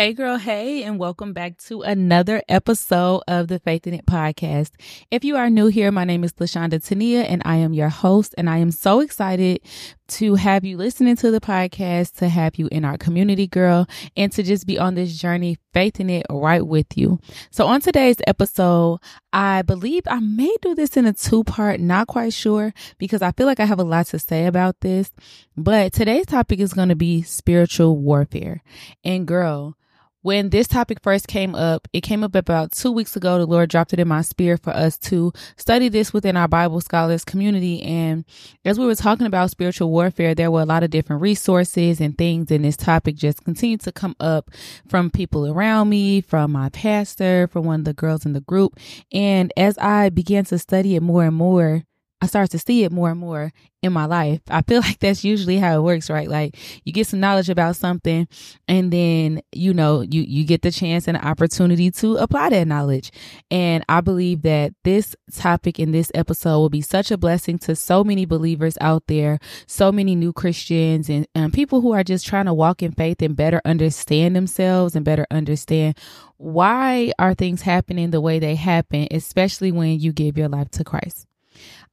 Hey, girl, hey, and welcome back to another episode of the Faith in It podcast. If you are new here, my name is LeShawnda Tonia, and I am your host, and I am so excited to have you listening to the podcast, to have you in our community, girl, and to just be on this journey, faith in it right with you. So, on today's episode, I believe I may do this in a two part, not quite sure, because I feel like I have a lot to say about this. But today's topic is going to be spiritual warfare. And, girl, when this topic first came up, it came up about two weeks ago. The Lord dropped it in my spirit for us to study this within our Bible scholars community. And as we were talking about spiritual warfare, there were a lot of different resources and things. And this topic just continued to come up from people around me, from my pastor, from one of the girls in the group. And as I began to study it more and more, I start to see it more and more in my life. I feel like that's usually how it works, right? Like you get some knowledge about something and then, you know, you, you get the chance and the opportunity to apply that knowledge. And I believe that this topic in this episode will be such a blessing to so many believers out there, so many new Christians and, and people who are just trying to walk in faith and better understand themselves and better understand why are things happening the way they happen, especially when you give your life to Christ.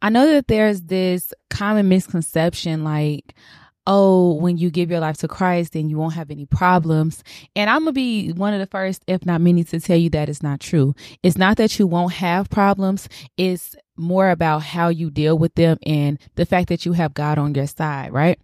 I know that there's this common misconception like, oh, when you give your life to Christ, then you won't have any problems. And I'm going to be one of the first, if not many, to tell you that is not true. It's not that you won't have problems. It's more about how you deal with them and the fact that you have God on your side, right?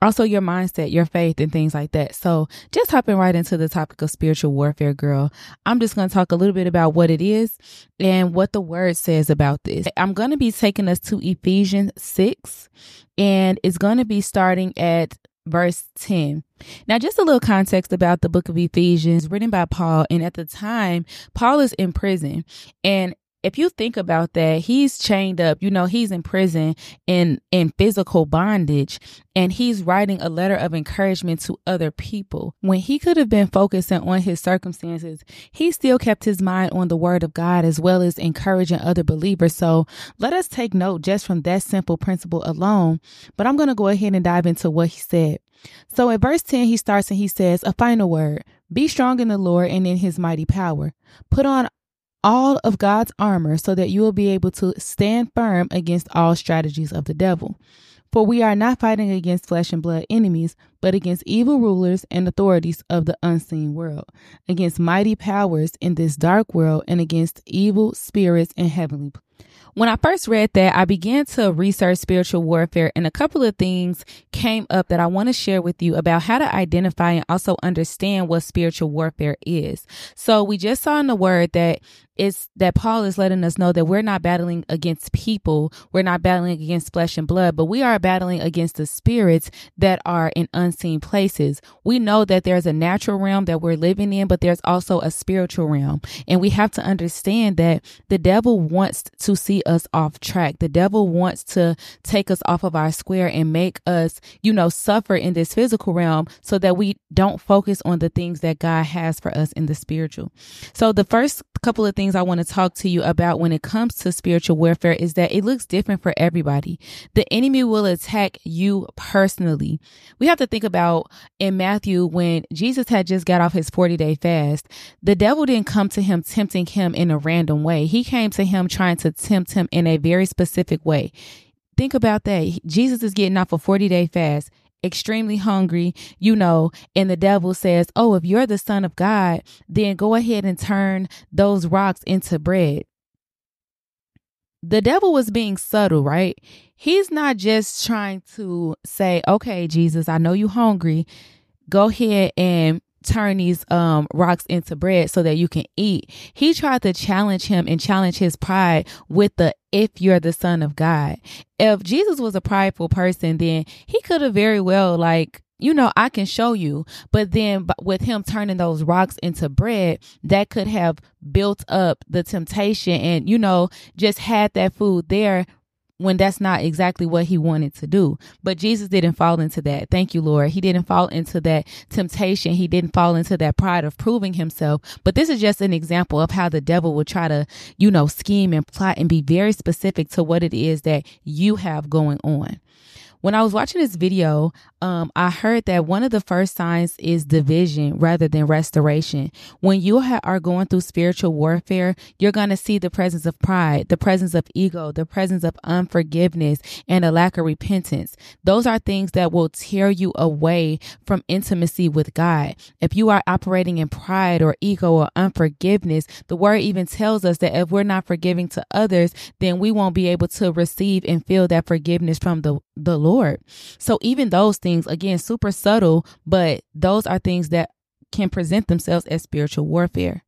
Also your mindset, your faith and things like that. So just hopping right into the topic of spiritual warfare, girl. I'm just going to talk a little bit about what it is and what the word says about this. I'm going to be taking us to Ephesians 6 and it's going to be starting at verse 10. Now, just a little context about the book of Ephesians written by Paul. And at the time, Paul is in prison and if you think about that, he's chained up, you know, he's in prison in in physical bondage and he's writing a letter of encouragement to other people. When he could have been focusing on his circumstances, he still kept his mind on the word of God as well as encouraging other believers. So, let us take note just from that simple principle alone, but I'm going to go ahead and dive into what he said. So in verse 10, he starts and he says, A final word Be strong in the Lord and in his mighty power. Put on all of God's armor so that you will be able to stand firm against all strategies of the devil. For we are not fighting against flesh and blood enemies, but against evil rulers and authorities of the unseen world, against mighty powers in this dark world, and against evil spirits in heavenly when I first read that, I began to research spiritual warfare and a couple of things came up that I want to share with you about how to identify and also understand what spiritual warfare is. So we just saw in the word that is that Paul is letting us know that we're not battling against people, we're not battling against flesh and blood, but we are battling against the spirits that are in unseen places. We know that there's a natural realm that we're living in, but there's also a spiritual realm. And we have to understand that the devil wants to see us off track. The devil wants to take us off of our square and make us, you know, suffer in this physical realm so that we don't focus on the things that God has for us in the spiritual. So the first couple of things I want to talk to you about when it comes to spiritual warfare is that it looks different for everybody. The enemy will attack you personally. We have to think about in Matthew when Jesus had just got off his 40 day fast, the devil didn't come to him tempting him in a random way. He came to him trying to tempt him in a very specific way. Think about that. Jesus is getting off a 40 day fast extremely hungry, you know, and the devil says, Oh, if you're the son of God, then go ahead and turn those rocks into bread. The devil was being subtle, right? He's not just trying to say, Okay, Jesus, I know you're hungry. Go ahead and turn these um rocks into bread so that you can eat. He tried to challenge him and challenge his pride with the if you're the son of God. If Jesus was a prideful person, then he could have very well like you know, I can show you. But then with him turning those rocks into bread, that could have built up the temptation and, you know, just had that food there when that's not exactly what he wanted to do. But Jesus didn't fall into that. Thank you, Lord. He didn't fall into that temptation. He didn't fall into that pride of proving himself. But this is just an example of how the devil will try to, you know, scheme and plot and be very specific to what it is that you have going on. When I was watching this video, um, I heard that one of the first signs is division rather than restoration. When you ha- are going through spiritual warfare, you're going to see the presence of pride, the presence of ego, the presence of unforgiveness, and a lack of repentance. Those are things that will tear you away from intimacy with God. If you are operating in pride or ego or unforgiveness, the word even tells us that if we're not forgiving to others, then we won't be able to receive and feel that forgiveness from the, the Lord. So even those things, again, super subtle, but those are things that can present themselves as spiritual warfare.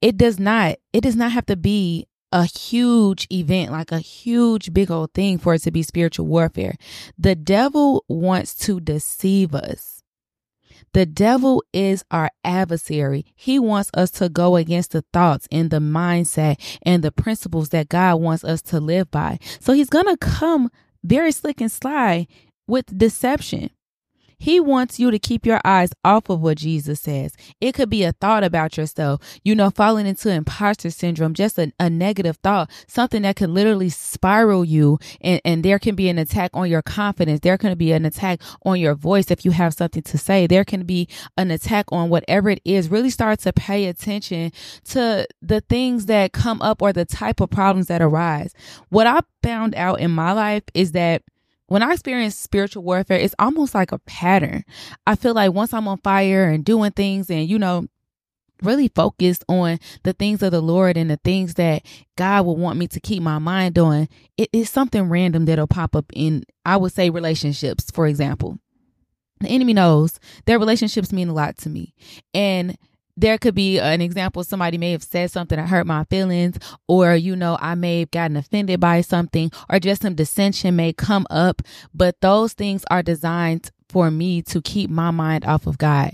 It does not, it does not have to be a huge event, like a huge big old thing for it to be spiritual warfare. The devil wants to deceive us. The devil is our adversary. He wants us to go against the thoughts and the mindset and the principles that God wants us to live by. So he's going to come very slick and sly with deception. He wants you to keep your eyes off of what Jesus says. It could be a thought about yourself, you know, falling into imposter syndrome, just a, a negative thought, something that can literally spiral you. And, and there can be an attack on your confidence. There can be an attack on your voice if you have something to say. There can be an attack on whatever it is. Really start to pay attention to the things that come up or the type of problems that arise. What I found out in my life is that when I experience spiritual warfare, it's almost like a pattern. I feel like once I'm on fire and doing things and, you know, really focused on the things of the Lord and the things that God will want me to keep my mind on, it is something random that'll pop up in, I would say, relationships, for example. The enemy knows their relationships mean a lot to me. And there could be an example somebody may have said something that hurt my feelings or you know i may have gotten offended by something or just some dissension may come up but those things are designed for me to keep my mind off of god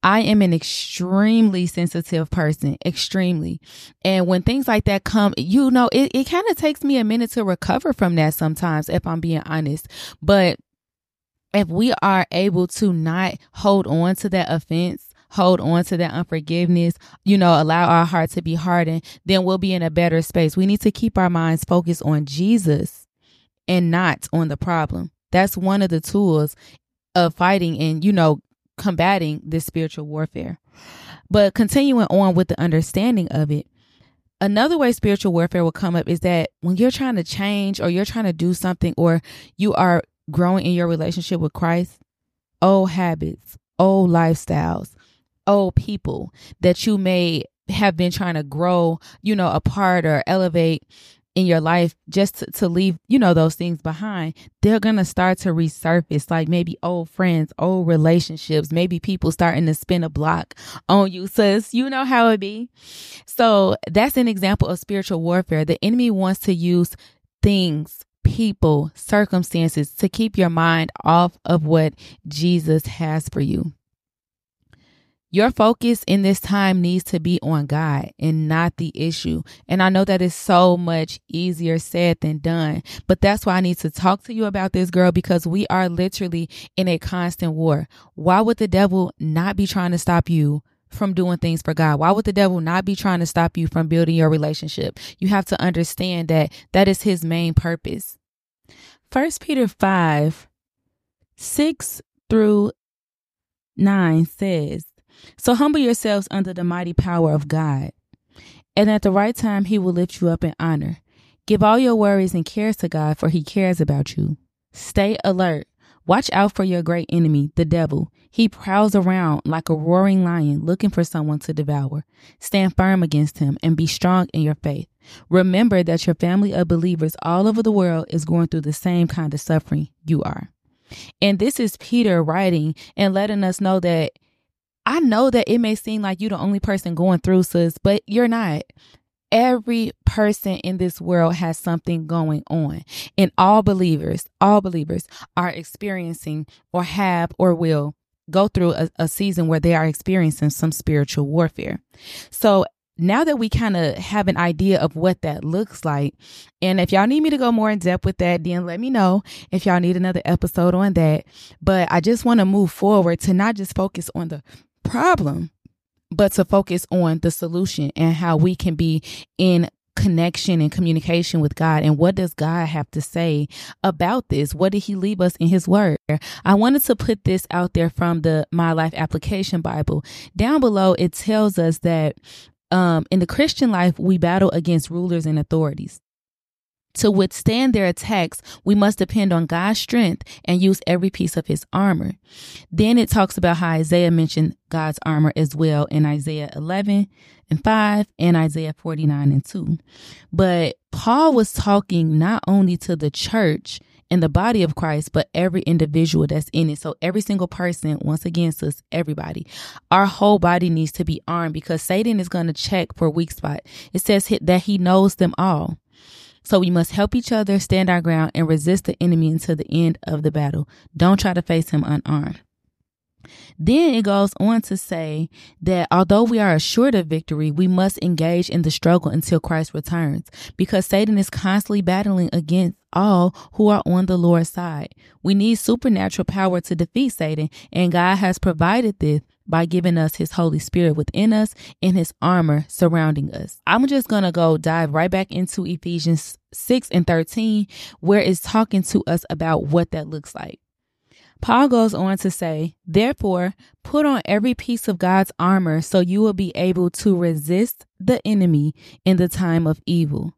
I am an extremely sensitive person, extremely. And when things like that come, you know, it, it kind of takes me a minute to recover from that sometimes, if I'm being honest. But if we are able to not hold on to that offense hold on to that unforgiveness, you know, allow our heart to be hardened, then we'll be in a better space. We need to keep our minds focused on Jesus and not on the problem. That's one of the tools of fighting and, you know, combating this spiritual warfare. But continuing on with the understanding of it, another way spiritual warfare will come up is that when you're trying to change or you're trying to do something or you are growing in your relationship with Christ, old habits, old lifestyles, old people that you may have been trying to grow, you know, apart or elevate in your life just to, to leave, you know, those things behind, they're going to start to resurface like maybe old friends, old relationships, maybe people starting to spin a block on you. Sis, you know how it be. So that's an example of spiritual warfare. The enemy wants to use things, people, circumstances to keep your mind off of what Jesus has for you. Your focus in this time needs to be on God and not the issue. And I know that is so much easier said than done, but that's why I need to talk to you about this girl because we are literally in a constant war. Why would the devil not be trying to stop you from doing things for God? Why would the devil not be trying to stop you from building your relationship? You have to understand that that is his main purpose. First Peter 5 6 through 9 says, so humble yourselves under the mighty power of God. And at the right time, he will lift you up in honor. Give all your worries and cares to God, for he cares about you. Stay alert. Watch out for your great enemy, the devil. He prowls around like a roaring lion looking for someone to devour. Stand firm against him and be strong in your faith. Remember that your family of believers all over the world is going through the same kind of suffering you are. And this is Peter writing and letting us know that I know that it may seem like you're the only person going through, sis, but you're not. Every person in this world has something going on. And all believers, all believers are experiencing or have or will go through a, a season where they are experiencing some spiritual warfare. So now that we kind of have an idea of what that looks like, and if y'all need me to go more in depth with that, then let me know if y'all need another episode on that. But I just want to move forward to not just focus on the problem, but to focus on the solution and how we can be in connection and communication with God. And what does God have to say about this? What did he leave us in his word? I wanted to put this out there from the My Life Application Bible. Down below, it tells us that um, in the Christian life, we battle against rulers and authorities. To withstand their attacks, we must depend on God's strength and use every piece of his armor. Then it talks about how Isaiah mentioned God's armor as well in Isaiah 11 and 5 and Isaiah 49 and 2. But Paul was talking not only to the church in the body of Christ, but every individual that's in it. So every single person, once again, says everybody, our whole body needs to be armed because Satan is going to check for weak spot. It says that he knows them all. So we must help each other stand our ground and resist the enemy until the end of the battle. Don't try to face him unarmed. Then it goes on to say that although we are assured of victory, we must engage in the struggle until Christ returns because Satan is constantly battling against all who are on the Lord's side. We need supernatural power to defeat Satan, and God has provided this by giving us his Holy Spirit within us and his armor surrounding us. I'm just going to go dive right back into Ephesians 6 and 13, where it's talking to us about what that looks like. Paul goes on to say, Therefore, put on every piece of God's armor so you will be able to resist the enemy in the time of evil.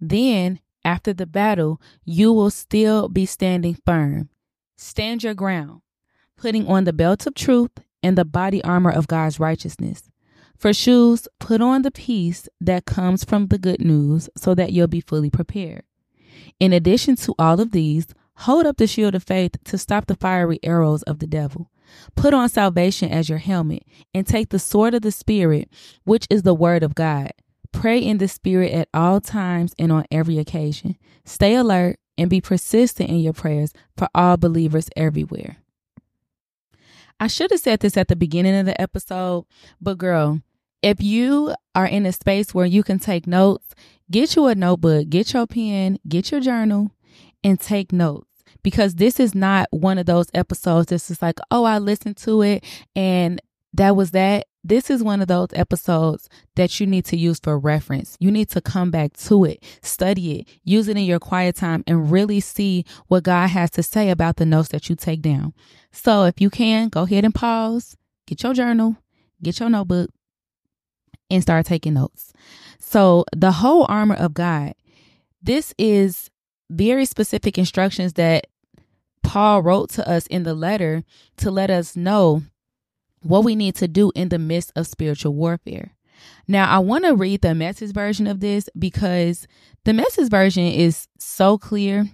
Then, after the battle, you will still be standing firm. Stand your ground, putting on the belt of truth and the body armor of God's righteousness. For shoes, put on the peace that comes from the good news so that you'll be fully prepared. In addition to all of these, hold up the shield of faith to stop the fiery arrows of the devil. Put on salvation as your helmet and take the sword of the Spirit, which is the word of God. Pray in the Spirit at all times and on every occasion. Stay alert and be persistent in your prayers for all believers everywhere. I should have said this at the beginning of the episode, but girl, if you are in a space where you can take notes, get you a notebook, get your pen, get your journal, and take notes. Because this is not one of those episodes This is like, oh, I listened to it and that was that. This is one of those episodes that you need to use for reference. You need to come back to it, study it, use it in your quiet time, and really see what God has to say about the notes that you take down. So if you can, go ahead and pause, get your journal, get your notebook, and start taking notes. So the whole armor of God, this is very specific instructions that Paul wrote to us in the letter to let us know what we need to do in the midst of spiritual warfare. Now, I want to read the message version of this because the message version is so clear.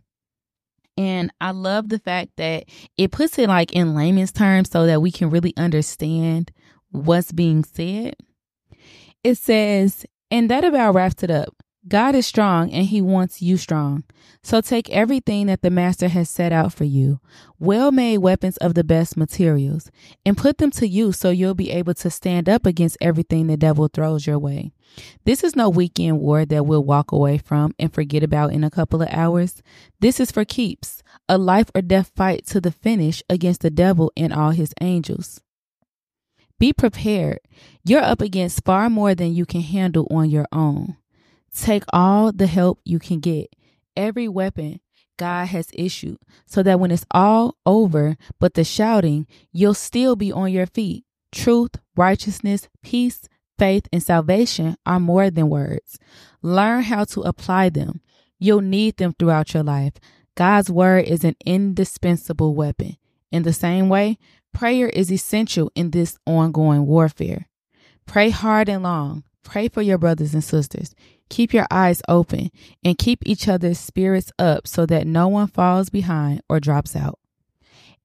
And I love the fact that it puts it like in layman's terms so that we can really understand what's being said. It says, and that about wraps it up. God is strong and he wants you strong. So take everything that the master has set out for you, well made weapons of the best materials, and put them to use so you'll be able to stand up against everything the devil throws your way. This is no weekend war that we'll walk away from and forget about in a couple of hours. This is for keeps, a life or death fight to the finish against the devil and all his angels. Be prepared. You're up against far more than you can handle on your own. Take all the help you can get, every weapon God has issued, so that when it's all over, but the shouting, you'll still be on your feet. Truth, righteousness, peace, faith, and salvation are more than words. Learn how to apply them. You'll need them throughout your life. God's word is an indispensable weapon. In the same way, prayer is essential in this ongoing warfare. Pray hard and long. Pray for your brothers and sisters. Keep your eyes open and keep each other's spirits up so that no one falls behind or drops out.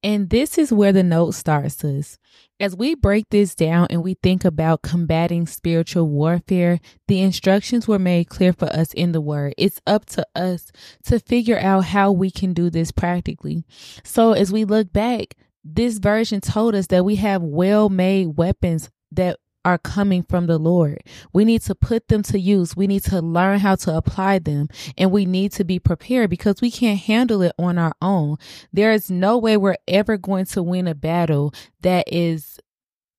And this is where the note starts us. As we break this down and we think about combating spiritual warfare, the instructions were made clear for us in the word. It's up to us to figure out how we can do this practically. So as we look back, this version told us that we have well made weapons that are coming from the Lord. We need to put them to use. We need to learn how to apply them and we need to be prepared because we can't handle it on our own. There is no way we're ever going to win a battle that is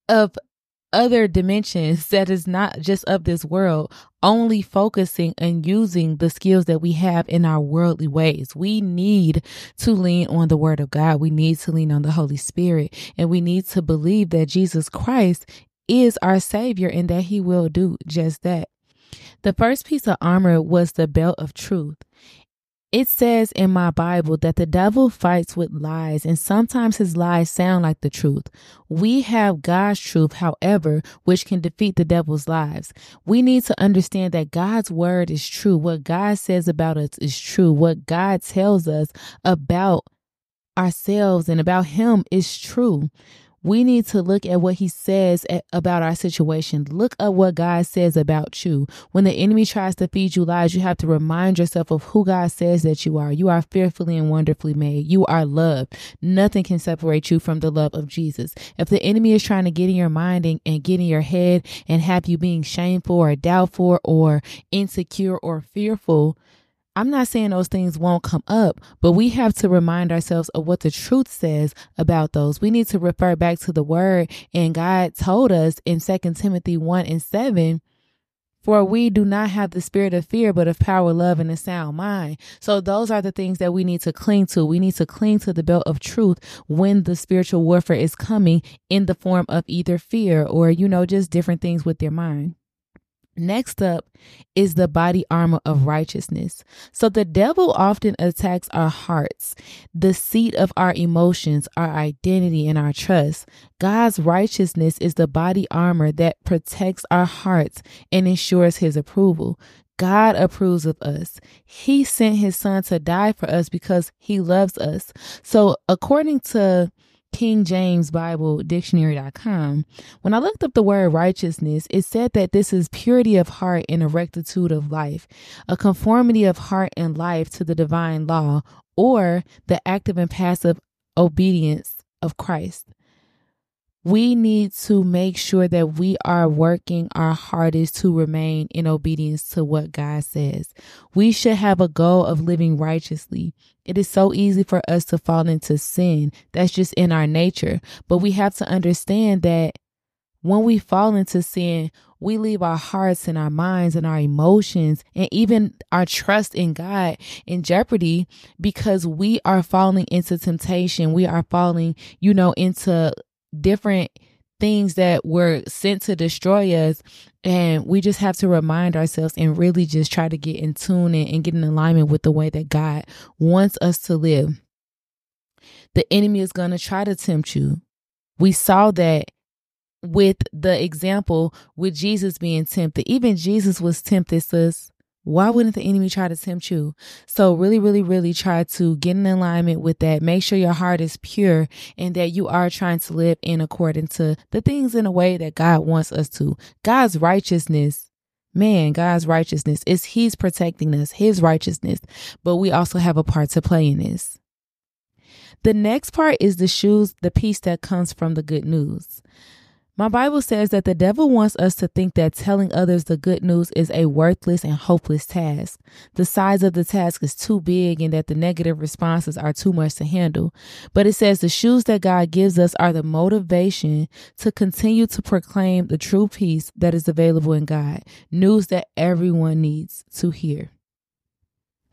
of other dimensions that is not just of this world, only focusing and using the skills that we have in our worldly ways. We need to lean on the word of God. We need to lean on the Holy Spirit and we need to believe that Jesus Christ is our savior and that he will do just that. The first piece of armor was the belt of truth. It says in my Bible that the devil fights with lies, and sometimes his lies sound like the truth. We have God's truth, however, which can defeat the devil's lies. We need to understand that God's word is true. What God says about us is true. What God tells us about ourselves and about Him is true we need to look at what he says about our situation. Look at what God says about you. When the enemy tries to feed you lies, you have to remind yourself of who God says that you are. You are fearfully and wonderfully made. You are loved. Nothing can separate you from the love of Jesus. If the enemy is trying to get in your mind and, and get in your head and have you being shameful or doubtful or insecure or fearful, I'm not saying those things won't come up, but we have to remind ourselves of what the truth says about those. We need to refer back to the word. And God told us in 2 Timothy 1 and 7 for we do not have the spirit of fear, but of power, love, and a sound mind. So those are the things that we need to cling to. We need to cling to the belt of truth when the spiritual warfare is coming in the form of either fear or, you know, just different things with their mind. Next up is the body armor of righteousness. So the devil often attacks our hearts, the seat of our emotions, our identity, and our trust. God's righteousness is the body armor that protects our hearts and ensures his approval. God approves of us. He sent his son to die for us because he loves us. So according to King James Bible when I looked up the word righteousness, it said that this is purity of heart and a rectitude of life, a conformity of heart and life to the divine law, or the active and passive obedience of Christ we need to make sure that we are working our hardest to remain in obedience to what God says. We should have a goal of living righteously. It is so easy for us to fall into sin. That's just in our nature. But we have to understand that when we fall into sin, we leave our hearts and our minds and our emotions and even our trust in God in jeopardy because we are falling into temptation. We are falling, you know, into different things that were sent to destroy us. And we just have to remind ourselves and really just try to get in tune and, and get in alignment with the way that God wants us to live. The enemy is going to try to tempt you. We saw that with the example with Jesus being tempted. Even Jesus was tempted, sis why wouldn't the enemy try to tempt you? So really, really, really try to get in alignment with that. Make sure your heart is pure and that you are trying to live in according to the things in a way that God wants us to. God's righteousness man, God's righteousness is He's protecting us, His righteousness, but we also have a part to play in this. The next part is the shoes, the peace that comes from the good news. My Bible says that the devil wants us to think that telling others the good news is a worthless and hopeless task. The size of the task is too big and that the negative responses are too much to handle. But it says the shoes that God gives us are the motivation to continue to proclaim the true peace that is available in God, news that everyone needs to hear.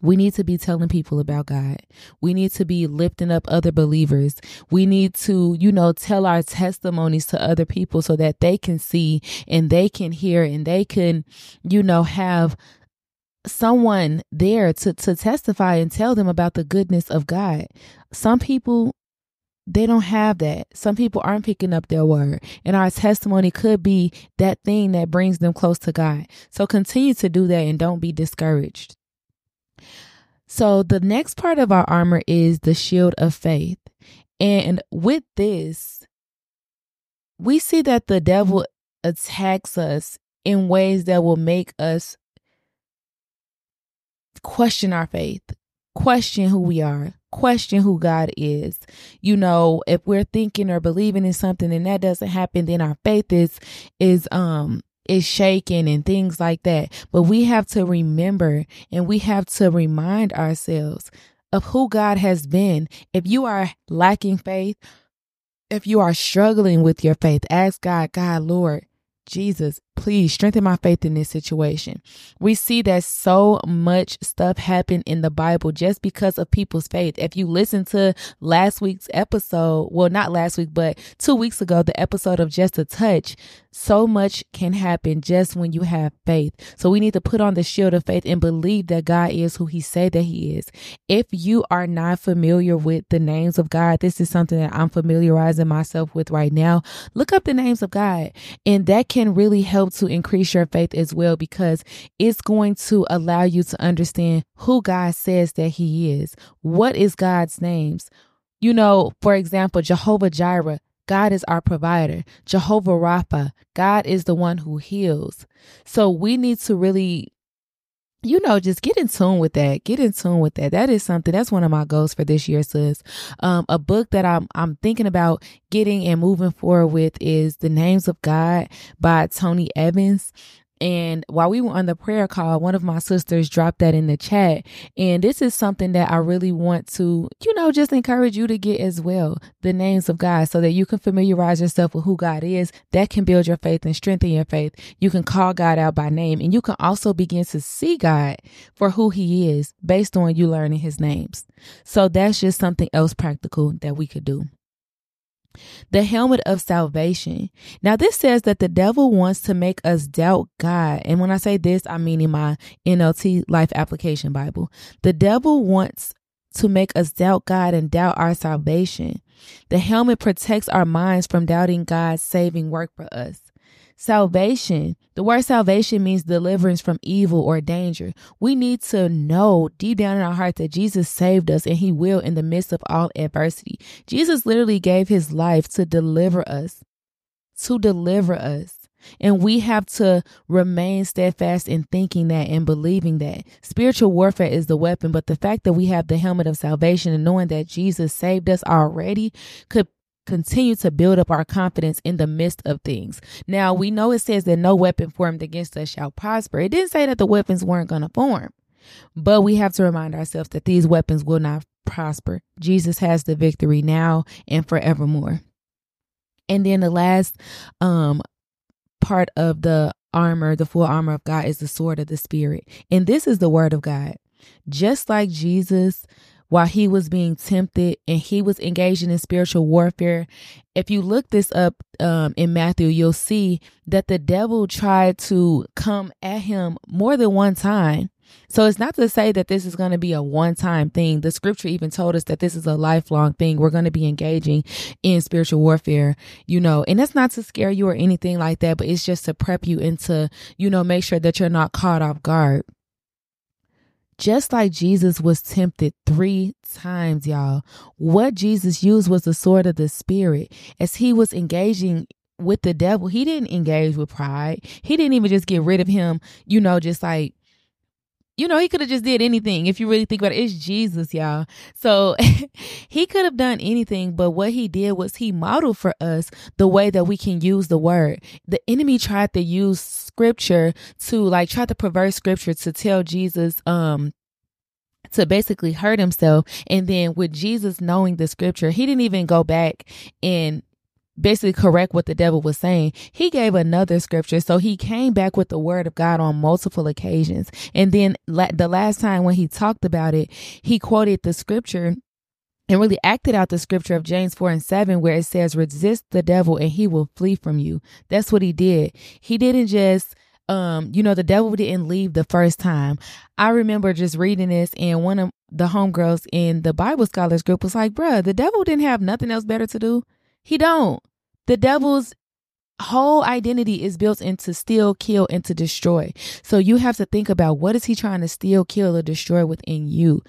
We need to be telling people about God. We need to be lifting up other believers. We need to, you know, tell our testimonies to other people so that they can see and they can hear and they can, you know, have someone there to, to testify and tell them about the goodness of God. Some people, they don't have that. Some people aren't picking up their word. And our testimony could be that thing that brings them close to God. So continue to do that and don't be discouraged. So the next part of our armor is the shield of faith. And with this, we see that the devil attacks us in ways that will make us question our faith, question who we are, question who God is. You know, if we're thinking or believing in something and that doesn't happen, then our faith is is um is shaking and things like that. But we have to remember and we have to remind ourselves of who God has been. If you are lacking faith, if you are struggling with your faith, ask God, God, Lord, Jesus, please strengthen my faith in this situation. We see that so much stuff happened in the Bible just because of people's faith. If you listen to last week's episode, well, not last week, but two weeks ago, the episode of Just a Touch, so much can happen just when you have faith. So we need to put on the shield of faith and believe that God is who he said that he is. If you are not familiar with the names of God, this is something that I'm familiarizing myself with right now. Look up the names of God and that can really help to increase your faith as well because it's going to allow you to understand who God says that he is. What is God's names? You know, for example, Jehovah Jireh, God is our provider. Jehovah Rapha, God is the one who heals. So we need to really you know, just get in tune with that. Get in tune with that. That is something. That's one of my goals for this year, sis. Um, a book that I'm I'm thinking about getting and moving forward with is The Names of God by Tony Evans. And while we were on the prayer call, one of my sisters dropped that in the chat. And this is something that I really want to, you know, just encourage you to get as well the names of God so that you can familiarize yourself with who God is. That can build your faith and strengthen your faith. You can call God out by name and you can also begin to see God for who he is based on you learning his names. So that's just something else practical that we could do. The helmet of salvation. Now, this says that the devil wants to make us doubt God. And when I say this, I mean in my NLT Life Application Bible. The devil wants to make us doubt God and doubt our salvation. The helmet protects our minds from doubting God's saving work for us. Salvation, the word salvation means deliverance from evil or danger. We need to know deep down in our heart that Jesus saved us and he will in the midst of all adversity. Jesus literally gave his life to deliver us, to deliver us. And we have to remain steadfast in thinking that and believing that. Spiritual warfare is the weapon, but the fact that we have the helmet of salvation and knowing that Jesus saved us already could continue to build up our confidence in the midst of things. Now, we know it says that no weapon formed against us shall prosper. It didn't say that the weapons weren't going to form, but we have to remind ourselves that these weapons will not prosper. Jesus has the victory now and forevermore. And then the last um part of the armor, the full armor of God is the sword of the spirit. And this is the word of God. Just like Jesus while he was being tempted and he was engaging in spiritual warfare. If you look this up um, in Matthew, you'll see that the devil tried to come at him more than one time. So it's not to say that this is going to be a one time thing. The scripture even told us that this is a lifelong thing. We're going to be engaging in spiritual warfare, you know, and that's not to scare you or anything like that, but it's just to prep you into, you know, make sure that you're not caught off guard. Just like Jesus was tempted three times, y'all, what Jesus used was the sword of the Spirit. As he was engaging with the devil, he didn't engage with pride. He didn't even just get rid of him, you know, just like you know, he could have just did anything if you really think about it. It's Jesus, y'all. So he could have done anything, but what he did was he modeled for us the way that we can use the word. The enemy tried to use scripture to like try to pervert scripture to tell Jesus, um, to basically hurt himself. And then with Jesus knowing the scripture, he didn't even go back and basically correct what the devil was saying. He gave another scripture. So he came back with the word of God on multiple occasions. And then la- the last time when he talked about it, he quoted the scripture and really acted out the scripture of James 4 and 7, where it says, resist the devil and he will flee from you. That's what he did. He didn't just um, you know, the devil didn't leave the first time. I remember just reading this, and one of the homegirls in the Bible scholars group was like, bruh, the devil didn't have nothing else better to do. He don't. The devil's whole identity is built into steal, kill, and to destroy. So you have to think about what is he trying to steal, kill, or destroy within you.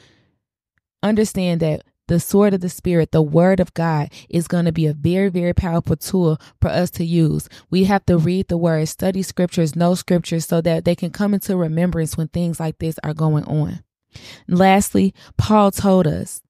Understand that the sword of the spirit, the word of God is going to be a very, very powerful tool for us to use. We have to read the word, study scriptures, know scriptures so that they can come into remembrance when things like this are going on. Lastly, Paul told us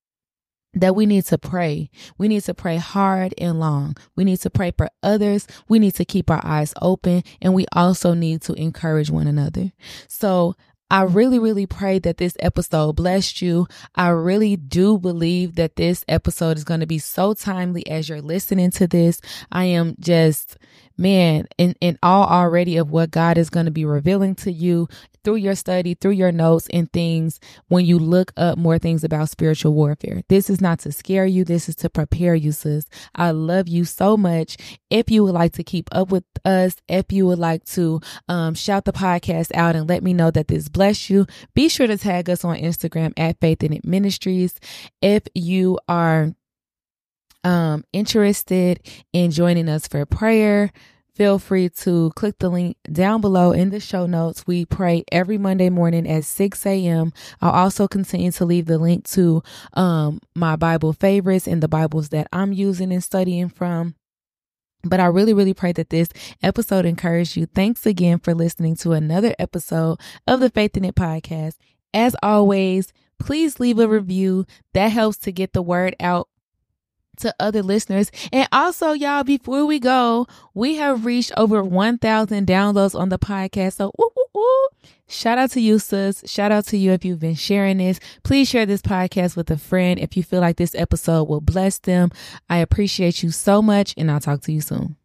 that we need to pray. We need to pray hard and long. We need to pray for others. We need to keep our eyes open and we also need to encourage one another. So I really, really pray that this episode blessed you. I really do believe that this episode is going to be so timely as you're listening to this. I am just man, in, in all already of what God is going to be revealing to you through your study, through your notes and things when you look up more things about spiritual warfare. This is not to scare you. This is to prepare you, sis. I love you so much. If you would like to keep up with us, if you would like to um, shout the podcast out and let me know that this bless you, be sure to tag us on Instagram at Faith in It Ministries. If you are um, interested in joining us for prayer, feel free to click the link down below in the show notes. We pray every Monday morning at 6 a.m. I'll also continue to leave the link to um, my Bible favorites and the Bibles that I'm using and studying from. But I really, really pray that this episode encouraged you. Thanks again for listening to another episode of the Faith in It podcast. As always, please leave a review. That helps to get the word out to other listeners. And also, y'all, before we go, we have reached over 1,000 downloads on the podcast. So, shout out to you, sis. Shout out to you if you've been sharing this. Please share this podcast with a friend if you feel like this episode will bless them. I appreciate you so much, and I'll talk to you soon.